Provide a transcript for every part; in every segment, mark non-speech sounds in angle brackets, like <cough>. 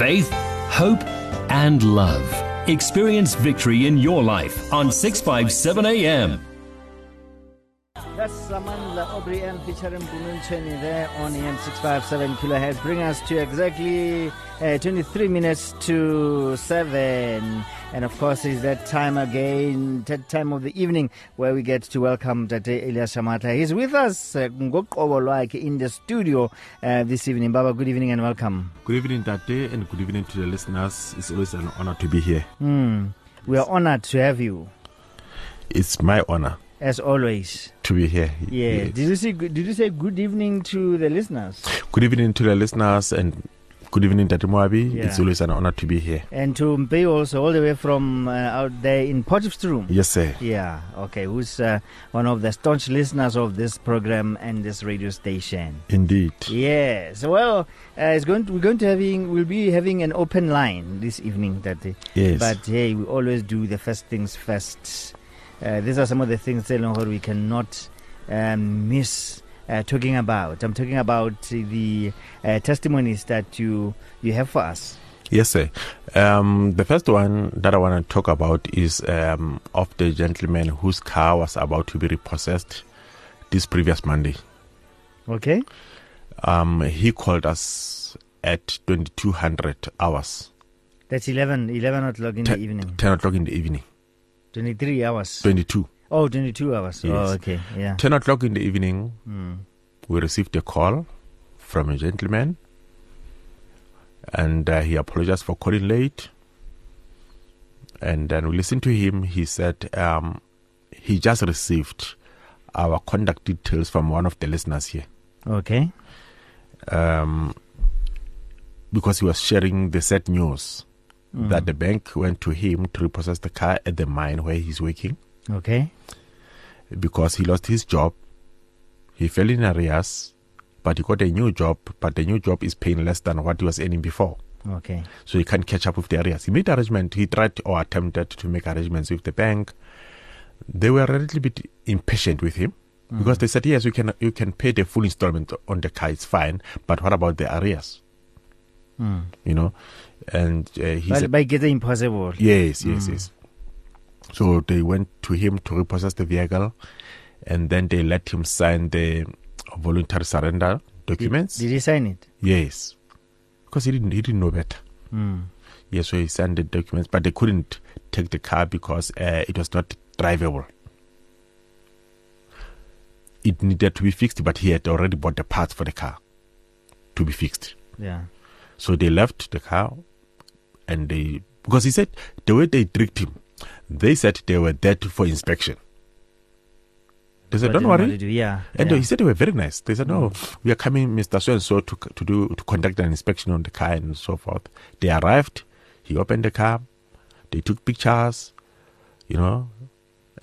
faith, hope, and love. Experience victory in your life on 657 AM. That's Samantha Aubrey M featuring Bunun Cheney there on EM 657 kilohertz. Bring us to exactly uh, 23 minutes to 7. And of course, it's that time again, that time of the evening where we get to welcome Tate Elias Shamatla. He's with us uh, in the studio uh, this evening. Baba, good evening and welcome. Good evening, Tate, and good evening to the listeners. It's always an honor to be here. Mm. We are honored to have you. It's my honor as always to be here. Yeah. Yes. Did you say did you say good evening to the listeners? Good evening to the listeners and good evening Tati Moabi. Yeah. It's always an honor to be here. And to Mpe also all the way from uh, out there in Potchefstroom. Yes sir. Yeah. Okay. Who's uh, one of the staunch listeners of this program and this radio station. Indeed. Yes. Well, uh, it's going to, we're going to having we'll be having an open line this evening Tati. Yes. But hey, we always do the first things first. Uh, these are some of the things that we cannot um, miss uh, talking about. I'm talking about the uh, testimonies that you you have for us. Yes, sir. Um, the first one that I want to talk about is um, of the gentleman whose car was about to be repossessed this previous Monday. Okay. Um, he called us at 2200 hours. That's 11, 11 o'clock in the evening. 10 o'clock in the evening. 23 hours. 22. Oh, 22 hours. Yes. Oh, okay. Yeah. 10 o'clock in the evening, mm. we received a call from a gentleman and uh, he apologized for calling late. And then we listened to him. He said um, he just received our contact details from one of the listeners here. Okay. Um, because he was sharing the sad news mm. that the bank went to him to repossess the car at the mine where he's working. Okay. Because he lost his job. He fell in arrears, but he got a new job, but the new job is paying less than what he was earning before. Okay. So he can't catch up with the arrears. He made arrangement. He tried or attempted to make arrangements with the bank. They were a little bit impatient with him mm. because they said, "Yes, you can you can pay the full installment on the car. It's fine, but what about the arrears?" Mm. You know, and uh, he but said, by getting impossible. Yes, yes, mm. yes. So they went to him to repossess the vehicle, and then they let him sign the voluntary surrender documents. Did, did he sign it? Yes, because he didn't. He didn't know better. Mm. Yes, so he signed the documents, but they couldn't take the car because uh, it was not drivable. It needed to be fixed, but he had already bought the parts for the car to be fixed. Yeah. So they left the car and they, because he said the way they tricked him, they said they were there for inspection. They said, "Don't worry." Do, yeah, and yeah. he said they were very nice. They said, "No, mm. we are coming, Mister So and So, to to do to conduct an inspection on the car and so forth." They arrived. He opened the car. They took pictures, you know,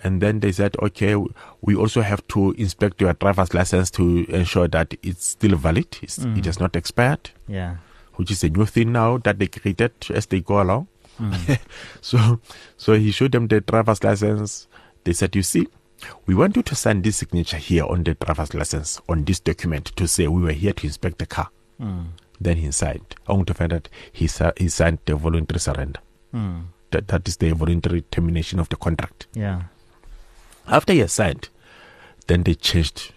and then they said, "Okay, we also have to inspect your driver's license to ensure that it's still valid. Mm. It has not expired." Yeah which is a new thing now that they created as they go along. Mm. <laughs> so, so he showed them the driver's license. They said, "You see, we want you to sign this signature here on the driver's license on this document to say we were here to inspect the car." Mm. Then he signed. Only to find that he he signed the voluntary surrender. Mm. That that is the voluntary termination of the contract. Yeah. After he signed, then they changed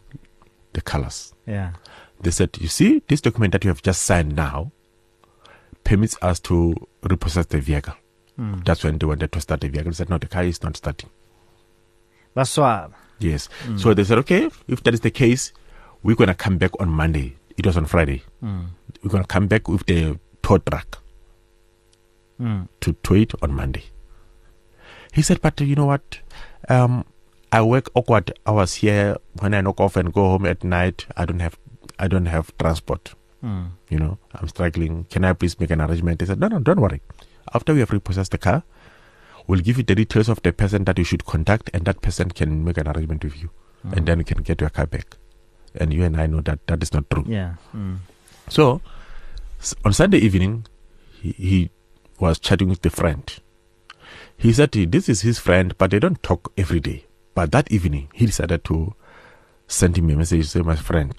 the colors. Yeah. They said, "You see, this document that you have just signed now." Permits us to repossess the vehicle. Mm. That's when they wanted to start the vehicle. They said, no, the car is not starting. That's why. Yes. Mm. So they said, okay, if that is the case, we're going to come back on Monday. It was on Friday. Mm. We're going to come back with the tow truck to tow it on Monday. He said, but you know what? Um, I work awkward hours here. When I knock off and go home at night, I don't have, I don't have transport. Mm. You know, I'm struggling. Can I please make an arrangement? They said, No, no, don't worry. After we have repossessed the car, we'll give you the details of the person that you should contact, and that person can make an arrangement with you. Mm. And then you can get your car back. And you and I know that that is not true. Yeah. Mm. So, on Sunday evening, he, he was chatting with the friend. He said this is his friend, but they don't talk every day. But that evening, he decided to send him a message, say, My friend,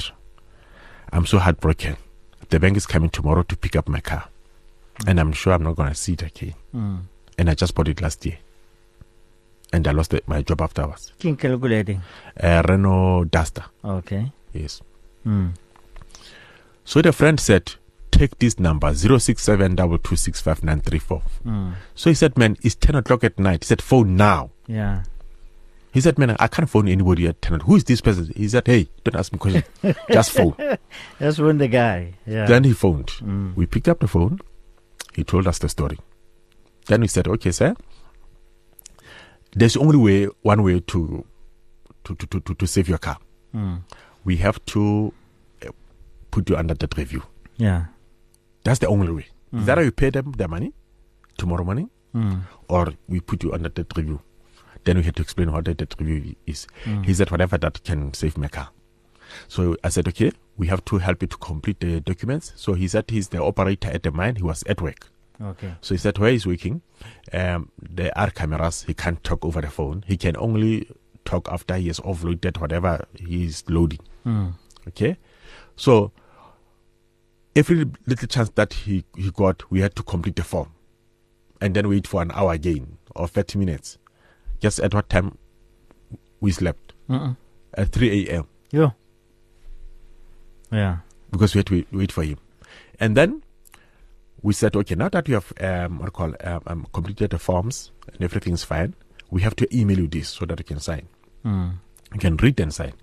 I'm so heartbroken. The bank is coming tomorrow to pick up my car. and I'm sure I'm not going to see it again. Mm. And I just bought it last year. And I lost it, my job afterwards. King calculating. A Renault Duster, Okay. yes. Mm. So the friend said, take this number, 067 Mm. So he said, man, it's 10 o'clock at night. He said, phone now. Yeah. He said, man, I can't phone anybody at 10. Who is this person? He said, hey, don't ask me questions. <laughs> Just phone. That's when the guy. Yeah. Then he phoned. Mm. We picked up the phone. He told us the story. Then we said, okay, sir, there's only way, one way to, to, to, to, to, to save your car. Mm. We have to uh, put you under debt review. Yeah. That's the only way. Mm. Is that how you pay them their money tomorrow morning? Mm. Or we put you under debt review. Then we had to explain what that debt review is. Mm. He said, whatever that can save my car. So I said, okay, we have to help you to complete the documents. So he said he's the operator at the mine. He was at work. Okay. So he said, where he's working, um, there are cameras. He can't talk over the phone. He can only talk after he has offloaded whatever he is loading. Mm. Okay? So every little chance that he, he got, we had to complete the form and then wait for an hour again or 30 minutes. Just at what time we slept? At 3 a.m. Yeah. Yeah. because we had to wait, wait for him. And then we said, okay, now that we have um, what you call um, um, completed the forms and everything's fine, we have to email you this so that you can sign. Mm. You can read and sign.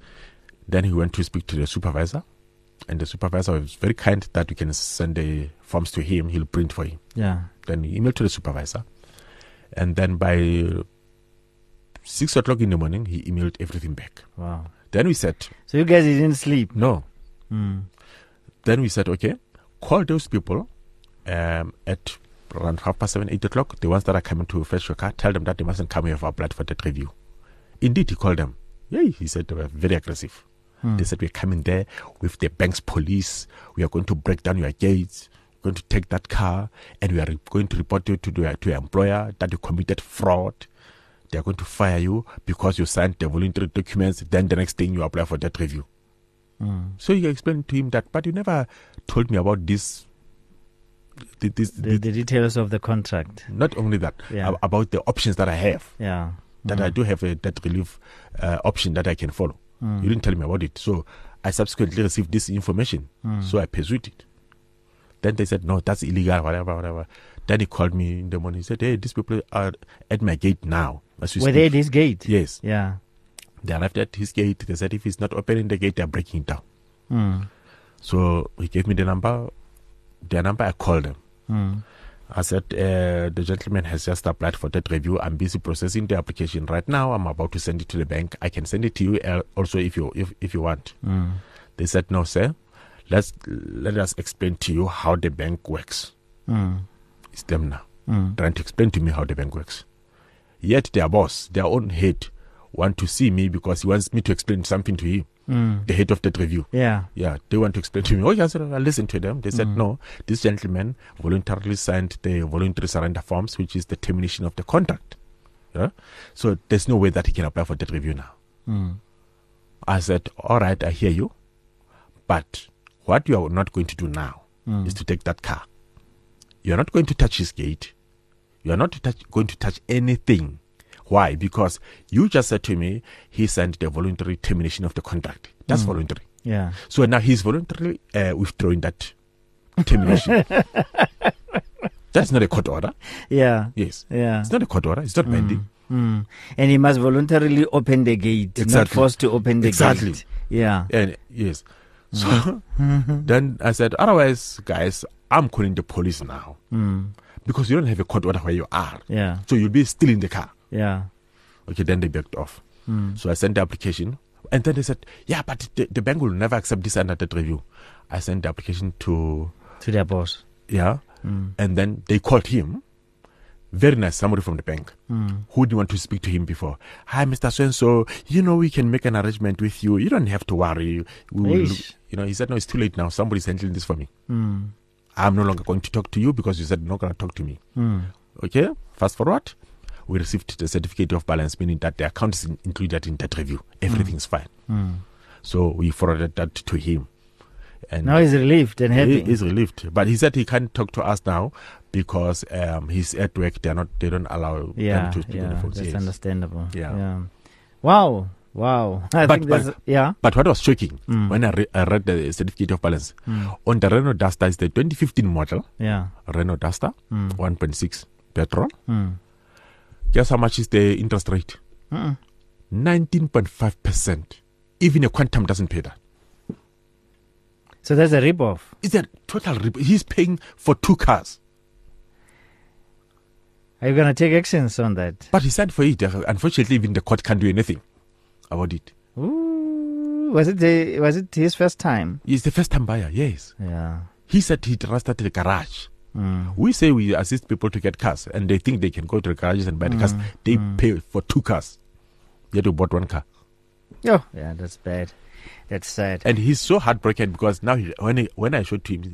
Then he went to speak to the supervisor, and the supervisor was very kind that we can send the forms to him. He'll print for him. Yeah. Then he emailed to the supervisor, and then by six o'clock in the morning, he emailed everything back. Wow. Then we said, So you guys didn't sleep. no, Mm. Then we said, okay, call those people um, at around half past seven, eight o'clock, the ones that are coming to fetch your car, tell them that they mustn't come here for applied for debt review. Indeed, he called them. Yeah, he said they were very aggressive. Mm. They said, We're coming there with the bank's police. We are going to break down your gates. We're going to take that car and we are going to report you to, the, to your employer that you committed fraud. They are going to fire you because you signed the voluntary documents. Then the next thing you apply for debt review. Mm. So you explained to him that, but you never told me about this. th- This, The, the details of the contract. not only that, Yeah. about the options that I have. Yeah. That Mm. I do have a debt relief uh, option that I can follow. Mm. You didn't tell me about it, so I subsequently received this information. Mm. So I pursued it. Then they said, no, that's illegal, whatever, whatever. Then he called me in the morning. He said, hey, these people are at my gate now. As we Were they at his gate? Yes. Yeah. They arrived at his gate. They said, if he's not opening the gate, they're breaking it down. Mm. So he gave me the number. Their number, I called them. Mm. I said, uh, the gentleman has just applied for debt review. I'm busy processing the application right now. I'm about to send it to the bank. I can send it to you uh, also if you if, if you want. Mm. They said, no, sir. Let's let us explain to you how the bank works. Mm. It's them now Mm. trying to explain to me how the bank works. Yet their boss, their own head, want to see me because he wants me to explain something to him. Mm. The head of debt review. Yeah. Yeah, they want to explain to me. Oh, yes, I listened to them. They said, Mm. no, this gentleman voluntarily signed the voluntary surrender forms, which is the termination of the contract. Yeah? So there's no way that he can apply for debt review now. Mm. I said, all right, I hear you. But what you are not going to do now Mm. is to take that car. You are not going to touch his gate. You are not touch, going to touch anything. Why? Because you just said to me he signed the voluntary termination of the contract. That's Mm. voluntary. Yeah. So now he's voluntarily uh, withdrawing that termination. <laughs> That's not a court order. Yeah. Yes. Yeah. It's not a court order. It's not binding. Mm. And he must voluntarily open the gate, not forced to open the Exactly. gate. Yeah. And yes. So <laughs> then I said, otherwise, guys, I'm calling the police now Mm. because you don't have a court order where you are. Yeah. So you'll be still in the car. Yeah. Okay, then they backed off. Mm. So I sent the application. And then they said, yeah, but the, the bank will never accept this under debt review. I sent the application to, To their boss. yeah. Mm. And then they called him. Very nice, somebody from the bank. Mm. Who didn't want to speak to him before? Hi, Mr. So and so. You know, we can make an arrangement with you. You don't have to worry. We will, you know, he said, no, it's too late now. Somebody's handling this for me. Mm. I'm no longer going to talk to you because you said you're not going to talk to me. Mm. Okay, fast forward. We received the certificate of balance, meaning that the account is in- included in debt review. Everything's fine. Mm. So we forwarded that to him. And Now he's relieved and happy. he is relieved. But he said he can't talk to us now because um, he's at work. They're not. They don't allow yeah, them to speak on yeah, the phone. that's Yes. understandable. Yeah. Wow, wow. I But- think but- yeah. But what was shocking Mm. when I, re- I read the certificate of balance Mm. on the Renault Duster is the 2015 model Yeah. Renault Duster Mm. 1.6 petrol. Mm. Guess how much is the interest rate? Mm-mm. 19.5 percent. Even a quantum doesn't pay that. So there's a rip off. It's a total. Rip. He's paying for two cars, Are you gonna take actions on that? but he signed for it. Unfortunately, even the court can't do anything about it. Ooh, was it the, was it his first time? He's the first time buyer. Yes, Yeah. he said he trusted the garage. Mm. We say we assist people to get cars, and they think they can go to the garages and buy the cars. They pay for two cars. Yet we bought one car, Oh, yeah, that's bad. That's sad. and he's so heartbroken because now he, when he, when I showed to him,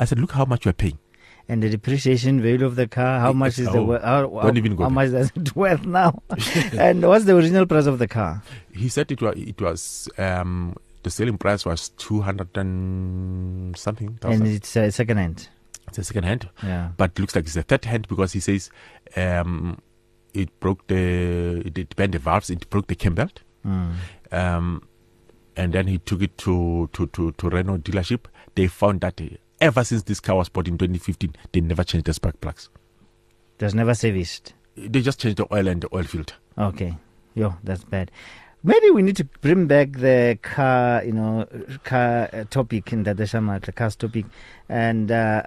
I said, "Look how much you're paying." And the depreciation value of the car, how much is the oh, wor- how, how, don't even go how much is it <laughs> worth now? <laughs> and what's the original price of the car? He said it was it was um, the selling price was two hundred and something And it's uh, second hand. It's a second hand, Yeah. but looks like it's a third hand because he says um, it broke the it, bent the valves, it broke the cam belt, Mm. um, and then he took it to to to, to Renault dealership. They found that ever since this car was bought in 2015, they never changed the spark plugs. It was never serviced. They just changed the oil and the oil filter. Okay. Yo, that's bad. Maybe we need to bring back the car, you know, car uh, topic in the Deshama, the cars topic. And uh,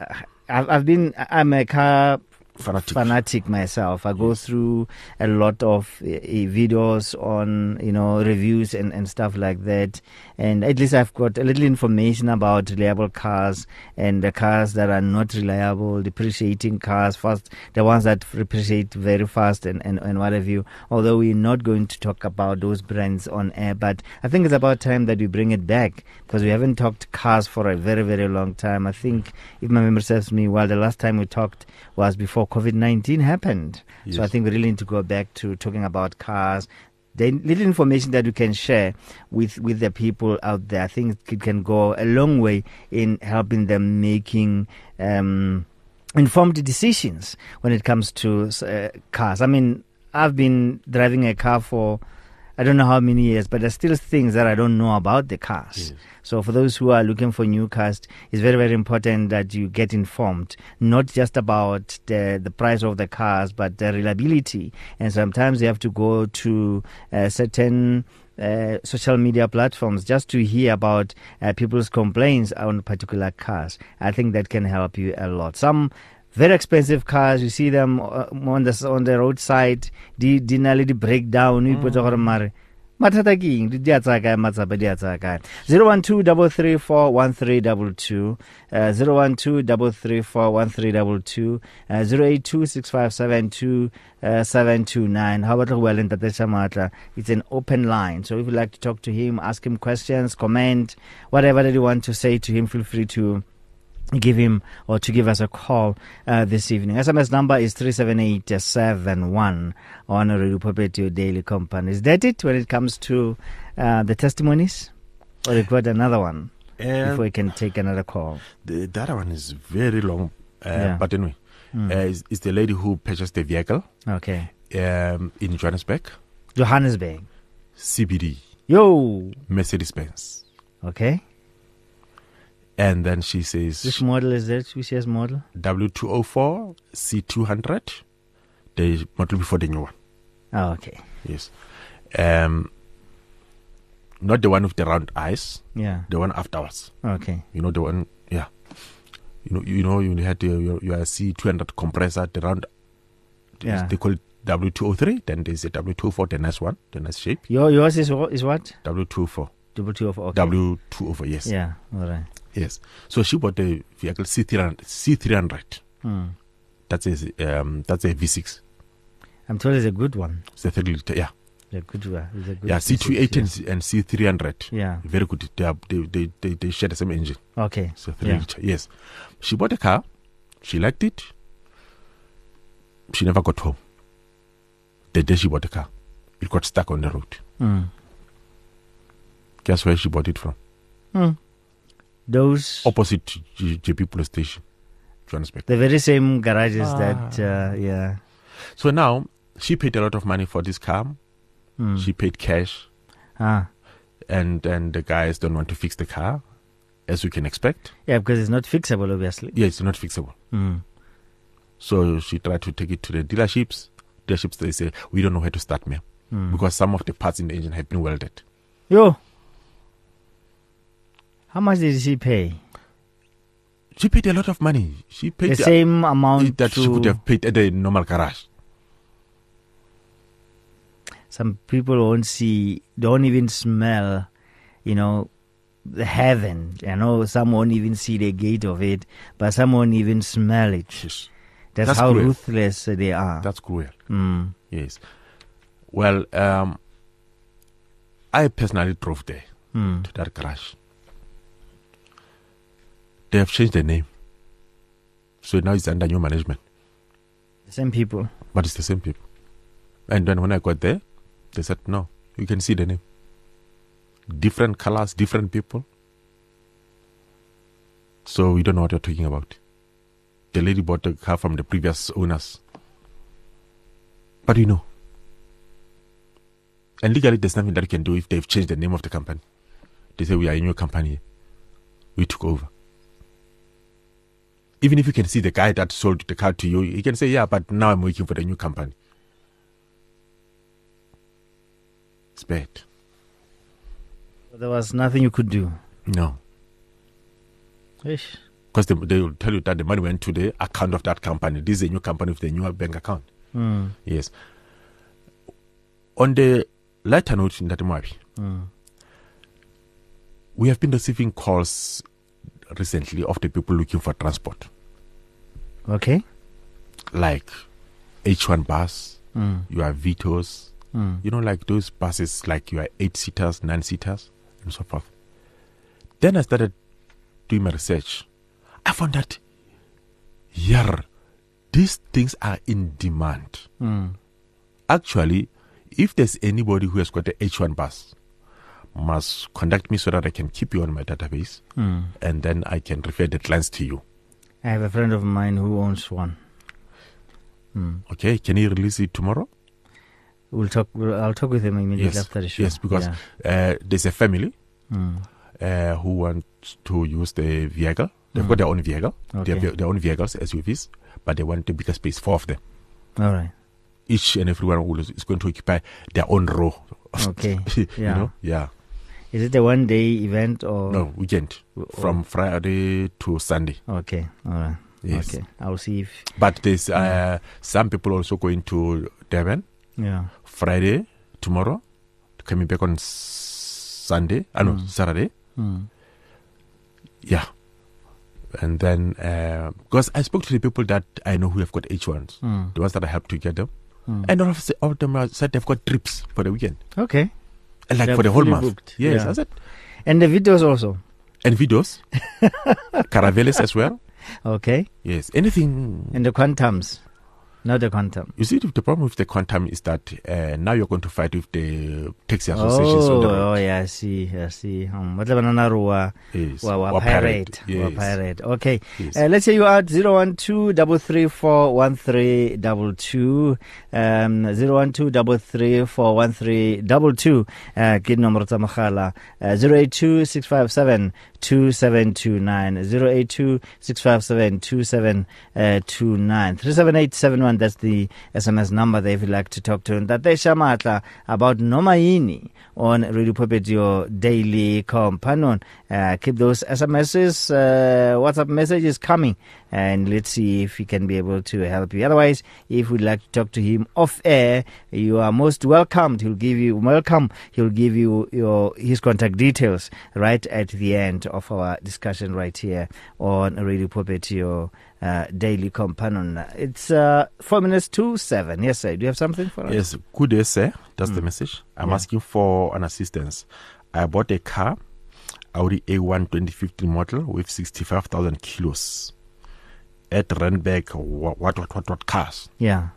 I've, I've been, I'm a car Fanatic. fanatic myself. I go through a lot of uh, videos on, you know, reviews and, and stuff like that. And at least I've got a little information about reliable cars and the cars that are not reliable, depreciating cars fast, the ones that depreciate very fast and, and, and what have you. Although we're not going to talk about those brands on air, but I think it's about time that we bring it back because we haven't talked cars for a very, very long time. I think, if my memory serves me well, the last time we talked was before COVID 19 happened. So I think we really need to go back to talking about cars. The little information that we can share with, with the people out there, I think it can go a long way in helping them making um, informed decisions when it comes to uh, cars. I mean, I've been driving a car for I don't know how many years, but there's still things that I don't know about the cars. Yes. So for those who are looking for new cars, it's very, very important that you get informed, not just about the, the price of the cars, but the reliability. And sometimes you have to go to uh, certain uh, social media platforms just to hear about uh, people's complaints on particular cars. I think that can help you a lot. Some very expensive cars, you see them uh, on the on the roadside, di di na le di breakdown, o ipotsa gore mare mathata ke eng? Di a tsaya kae matsapa di a tsaya kae. 012 uh, 012 uh, 082 uh, 729 how about well in Shamatla it's an open line. So if you'd like to talk to him ask him questions comment whatever that you want to say to him feel free to give him or to give us a call uh, this evening. SMS number is 37871 on Radio daily company. Is that it when it comes to uh, the testimonies? Or you got another one And before we can take another call? the, other one is very long, uh, Yeah. but anyway, Mm. uh, is, is the lady who purchased the vehicle Okay. um, in Johannesburg, Johannesburg. CBD, Yo. Mercedes Benz. Okay. And then she says Which model is that? Which year's model? W204 C200, the model before the new one. Oh, okay. Yes. Um, not the one with the round eyes, Yeah. the one afterwards. Okay. You know the one, yeah. You know, you know, you had your your, your C200 compressor, the round. Yeah. They call it W203. Then there's a W204, the nice one, the nice shape. Your, yours is, is what? W204. Double two of okay. W204, yes. Yeah. All right. Yes. So she bought a vehicle C300. C300. Hmm. That's a um, that's a V6. I'm told it's a good one. It's a three liter. Yeah. A good one. It's a good Yeah. C280 and, C- and C300. Yeah. Very good. They, are, they, they, they, they share the same engine. Okay. So three Yeah. liter. Yes. She bought a car. She liked it. She never got home. The day she bought the car, it got stuck on the road. Mm. Guess where she bought it from? Mm. Those opposite J- JP Police Station, Johannesburg. the very same garages Ah. that uh, yeah. So now she paid a lot of money for this car. Mm. She paid cash, ah. and and the guys don't want to fix the car, as you can expect. Yeah, because it's not fixable, obviously. Yeah, it's not fixable. Mm. So she tried to take it to the dealerships. Dealerships they say we don't know where to start, ma'am, Mm. because some of the parts in the engine have been welded. Yo. How much did she pay? She paid a lot of money. She paid The the- same amount that to she would have paid at the normal garage. some people won't see, don't even smell, you know, the heaven. I know some won't even see the gate of it, but some won't even smell it. Yes. That's, That's how cruel. ruthless they are. That's cruel. Mm. Yes. Well, um, I personally drove there Mm. to that garage. They have changed the name. So now it's under new management, The same people. but it's the same people. And then when I got there, they said, no, you can see the name. Different colors, different people. So we don't know what you're talking about. The lady bought the car from the previous owners. But you know. And legally, there's nothing that you can do if they've changed the name of the company. They say, we are a new company. We took over. Even if you can see the guy that sold the car to you, he can say, yeah, but now I'm working for the new company. It's bad. There was nothing you could do. No. Because they, they will tell you that the money went to the account of that company. This is a new company with a new bank account. Mm. Yes. On the lighter note in that Mwabi, Mm. we have been receiving calls recently of the people looking for transport, Okay. like H1 bus, Mm. you have Vitos, Mm. you know, like those buses, like you are eight seaters, nine seaters, and so forth. Then I started doing my research. I found that, yeah, these things are in demand. Mm. Actually, if there's anybody who has got the H1 bus, must contact me so that I can keep you on my database Mm. and then I can refer the clients to you. I have a friend of mine who owns one. Mm. Okay, can he release it tomorrow? We'll talk. We'll, I'll talk with him immediately Yes, after the show. yes, because- Yeah. Uh, there's a family Mm. uh, who wants to use the vehicle. They've Mm. got their own vehicle. They Okay. have their, own vehicles, SUVs, but they want the bigger space, four of them. All right. Each and everyone will, is going to occupy their own row. Okay. <laughs> you Yeah. know? Yeah. Is it a one day event or? No, weekend. or- From Friday to Sunday. Okay. All right. Yes. Okay. I'll see if. But there's uh, some people also going to Devon. Yeah. Friday, tomorrow, coming back on Sunday, I know, Mm. Saturday. Mm. Yeah. And then, uh, because I spoke to the people that I know who have got H1s, Mm. the ones that I helped to get them, Mm. and all of, all of them said they've got trips for the weekend, Okay. And like They're for the whole month. booked, Yes, yeah. I said, And the videos also. and videos, <laughs> Caravelles as well. Okay. Yes, anything. And the quantums. Not the quantum. You see, the problem with the quantum is that uh, now you're going to fight with the taxi associations on Oh, the road. oh, yeah, I see. I see. Um, what another wa, Yes. wa, wa Or pirate? Wa Yes. pirate. Okay. Yes. Uh, let's say you are at 012 334 um 012 334 uh ke nomoro tsa mogala uh, 082 657 2729 082 657 2729 37871 that's the SMS number there if you'd like to talk to Ntate Shamatla about Nomaini on Radio Pulpit your daily companion. Uh, keep those SMSs uh, WhatsApp messages coming and let's see if he can be able to help you. Otherwise if you'd like to talk to him off air you are most welcomed. He'll give you welcome. He'll give you your his contact details right at the end of our discussion right here on Radio Pulpit your uh, daily companion it's uh, 4 minutes to 7 yes sir do you have something for us Yes, good day, sir. That's the Mm. message. I'm Yeah. asking for an assistance. I bought a car, Audi A1 2015 model with 65,000 kilos at Randberg, what, what, what, what, what cars. yeah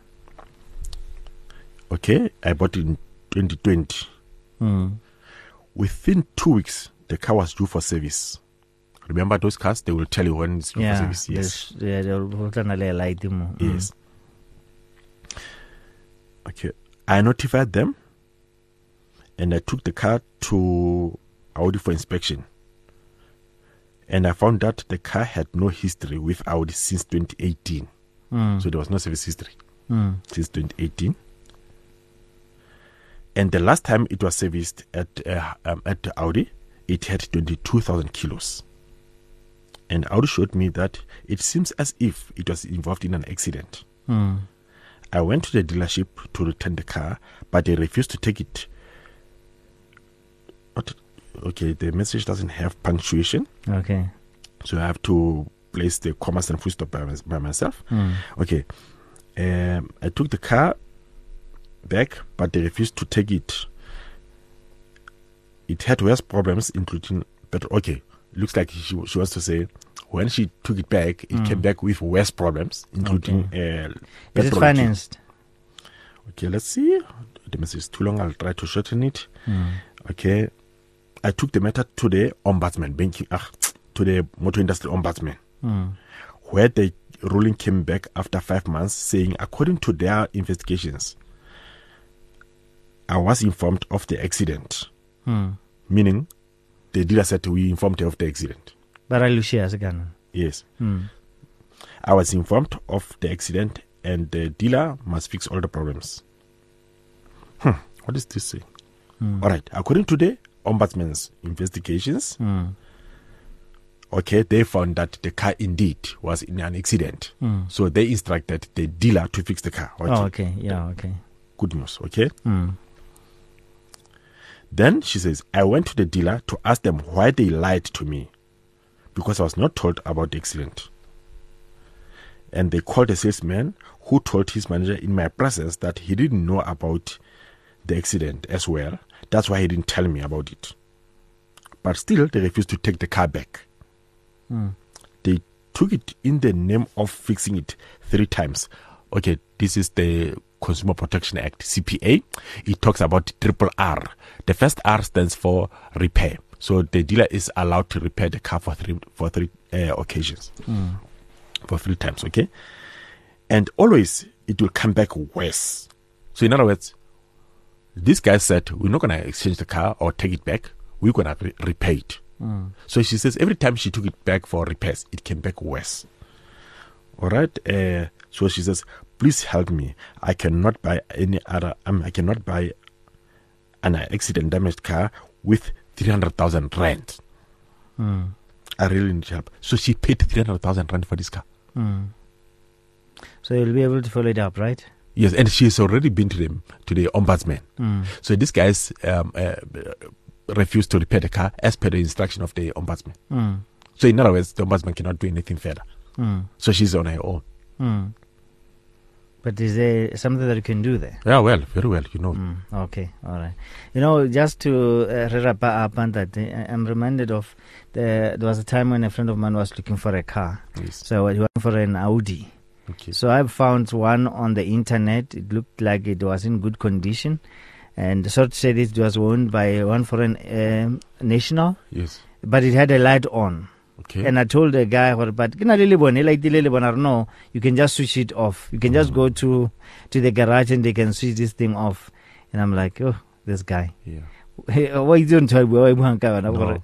Okay, I bought it in 2020. mm. Within two weeks, the car was due for service. Remember those cars? They will tell you when it's due for service. Yes. yeah, they'll put on a little light. Mm. Yes. Okay. I notified them and I took the car to Audi for inspection. And I found that the car had no history with Audi since 2018. Mm. So there was no service history Mm. since 2018. And the last time it was serviced at uh, um, at Audi, it had 22,000 kilos. And Audi showed me that it seems as if it was involved in an accident. Mm. I went to the dealership to return the car, but they refused to take it. Okay, the message doesn't have punctuation, Okay. so I have to place the commas and full stop by, by myself. Mm. Okay, um, I took the car back, but they refused to take it. It had worse problems, including but okay. Looks like she, she wants to say when she took it back, it came back with worse problems, including uh, Is it financed? Okay, let's see. The message is too long. I'll try to shorten it. Mm. Okay. I took the matter to the ombudsman, banking, ah, to the motor industry ombudsman, Mm. where the ruling came back after five months saying, according to their investigations, I was informed of the accident. Mm. Meaning, the dealer said we informed her of the accident. But I Lucia again. Yes. Mm. I was informed of the accident and the dealer must fix all the problems. Hmm. What does this say? Mm. All right. According to the ombudsman's investigations, Mm. okay, they found that the car indeed was in an accident. Mm. So they instructed the dealer to fix the car. Okay. Oh, okay. Yeah, okay. Good news. Okay. Then she says, I went to the dealer to ask them why they lied to me because I was not told about the accident. And they called a salesman who told his manager in my presence that he didn't know about the accident as well. That's why he didn't tell me about it. But still, they refused to take the car back. Mm. They took it in the name of fixing it three times. Okay, this is the Consumer Protection Act, CPA. It talks about triple R. The first R stands for repair. So the dealer is allowed to repair the car for three for three uh, occasions, Mm. for three times. Okay, and always it will come back worse. So in other words, this guy said we're not gonna exchange the car or take it back. We're gonna re- repair it. Mm. So she says every time she took it back for repairs, it came back worse. All right. Uh, so she says, please help me. I cannot buy any other. Um, I cannot buy an accident damaged car with three hundred thousand rand. Mm. I really need help. So she paid three hundred thousand rand for this car. Mm. So you'll be able to follow it up, right? Yes, and she has already been to the to the ombudsman. Mm. So this guy's um, uh, refused to repair the car as per the instruction of the ombudsman. Mm. So in other words, the ombudsman cannot do anything further. Mm. So she's on her own. But is there something that you can do there? Yeah, well, very well, you know. Mm, okay, all right. You know, just to uh, wrap up on that, uh, I'm reminded of the, there was a time when a friend of mine was looking for a car. Yes. So he went for an Audi. Okay. So I found one on the internet. It looked like it was in good condition. And the to say, it was owned by one foreign um, national, Yes. but it had a light on. Okay. And I told the guy, "Well, but ke na le le bone, like the le le bone, or no, you can just switch it off. You can just Mm. go to to the garage and they can switch this thing off. And I'm like, oh, this guy. yeah. Hey, why you don't tell me why you want to No.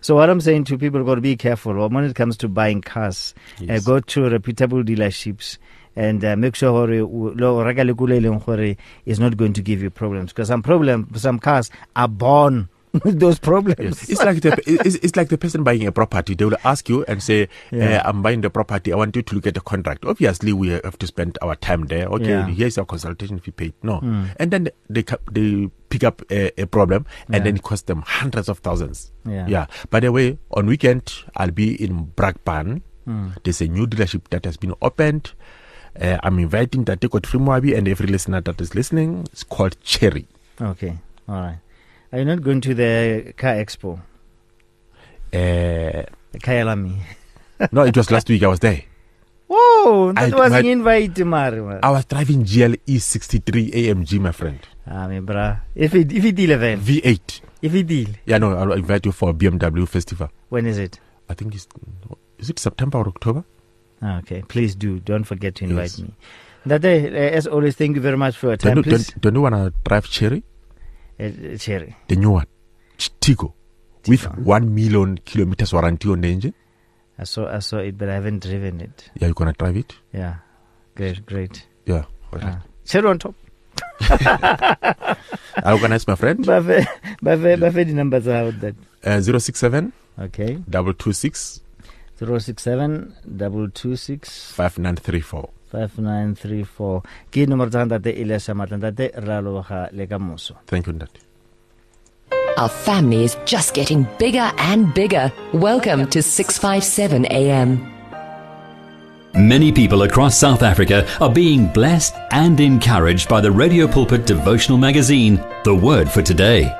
So what I'm saying to people, got to be careful when it comes to buying cars. Yes. Uh, go to reputable dealerships and uh, make sure hore o- lo reka le koloi leng gore is not going to give you problems because some problem some cars are born <laughs> those problems. Yes. It's like the it's, it's like the person buying a property. They will ask you and say, Yeah. uh, "I'm buying the property. I want you to look at the contract." Obviously, we have to spend our time there. Okay, Yeah. here's your consultation fee paid. No, Mm. and then they they pick up a, a problem, and Yeah. then it costs them hundreds of thousands. Yeah. Yeah. By the way, on weekend I'll be in Brakpan. Mm. There's a new dealership that has been opened. Uh, I'm inviting Tate Godfrey Moabi and every listener that is listening. It's called Chery. Okay, all right. Are you not going to the car expo, Uh, the Kyalami? <laughs> no, it was last week. I was there. Whoa, that I- was my- an invite, Mari. I was driving GLE 63 AMG, my friend. Ah, me bra. If it if it deal event, V8. if it deal, Yeah, no, I'll invite you for a BMW festival. when is it? I think it's is it September or October? Ah, Okay, please do. Don't forget to invite Yes. me. That day, uh, as always, thank you very much for your Don't time. Please, don't, don't you want to drive Chery? Uh, Chery. The new one. With one million kilometers warranty on the engine. I saw, I saw it, but I haven't driven it. Yeah, you're going to drive it? Yeah, great, great. Yeah. right. Ah. Cherry on top. <laughs> I organize my friend. Buffet, buffet, buffet. The numbers are out that. Uh, 067 Okay, 226 zero six seven double two six 5934. five nine three four. Ke nomoro tsa ntate Elias Shamatla ntate re a leboga le ka moso. Thank you, Ndat. Our family is just getting bigger and bigger. Welcome to 657 AM. Many people across South Africa are being blessed and encouraged by the Radio Pulpit devotional magazine, The Word for Today.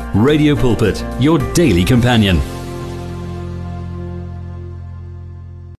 Radio Pulpit, your daily companion.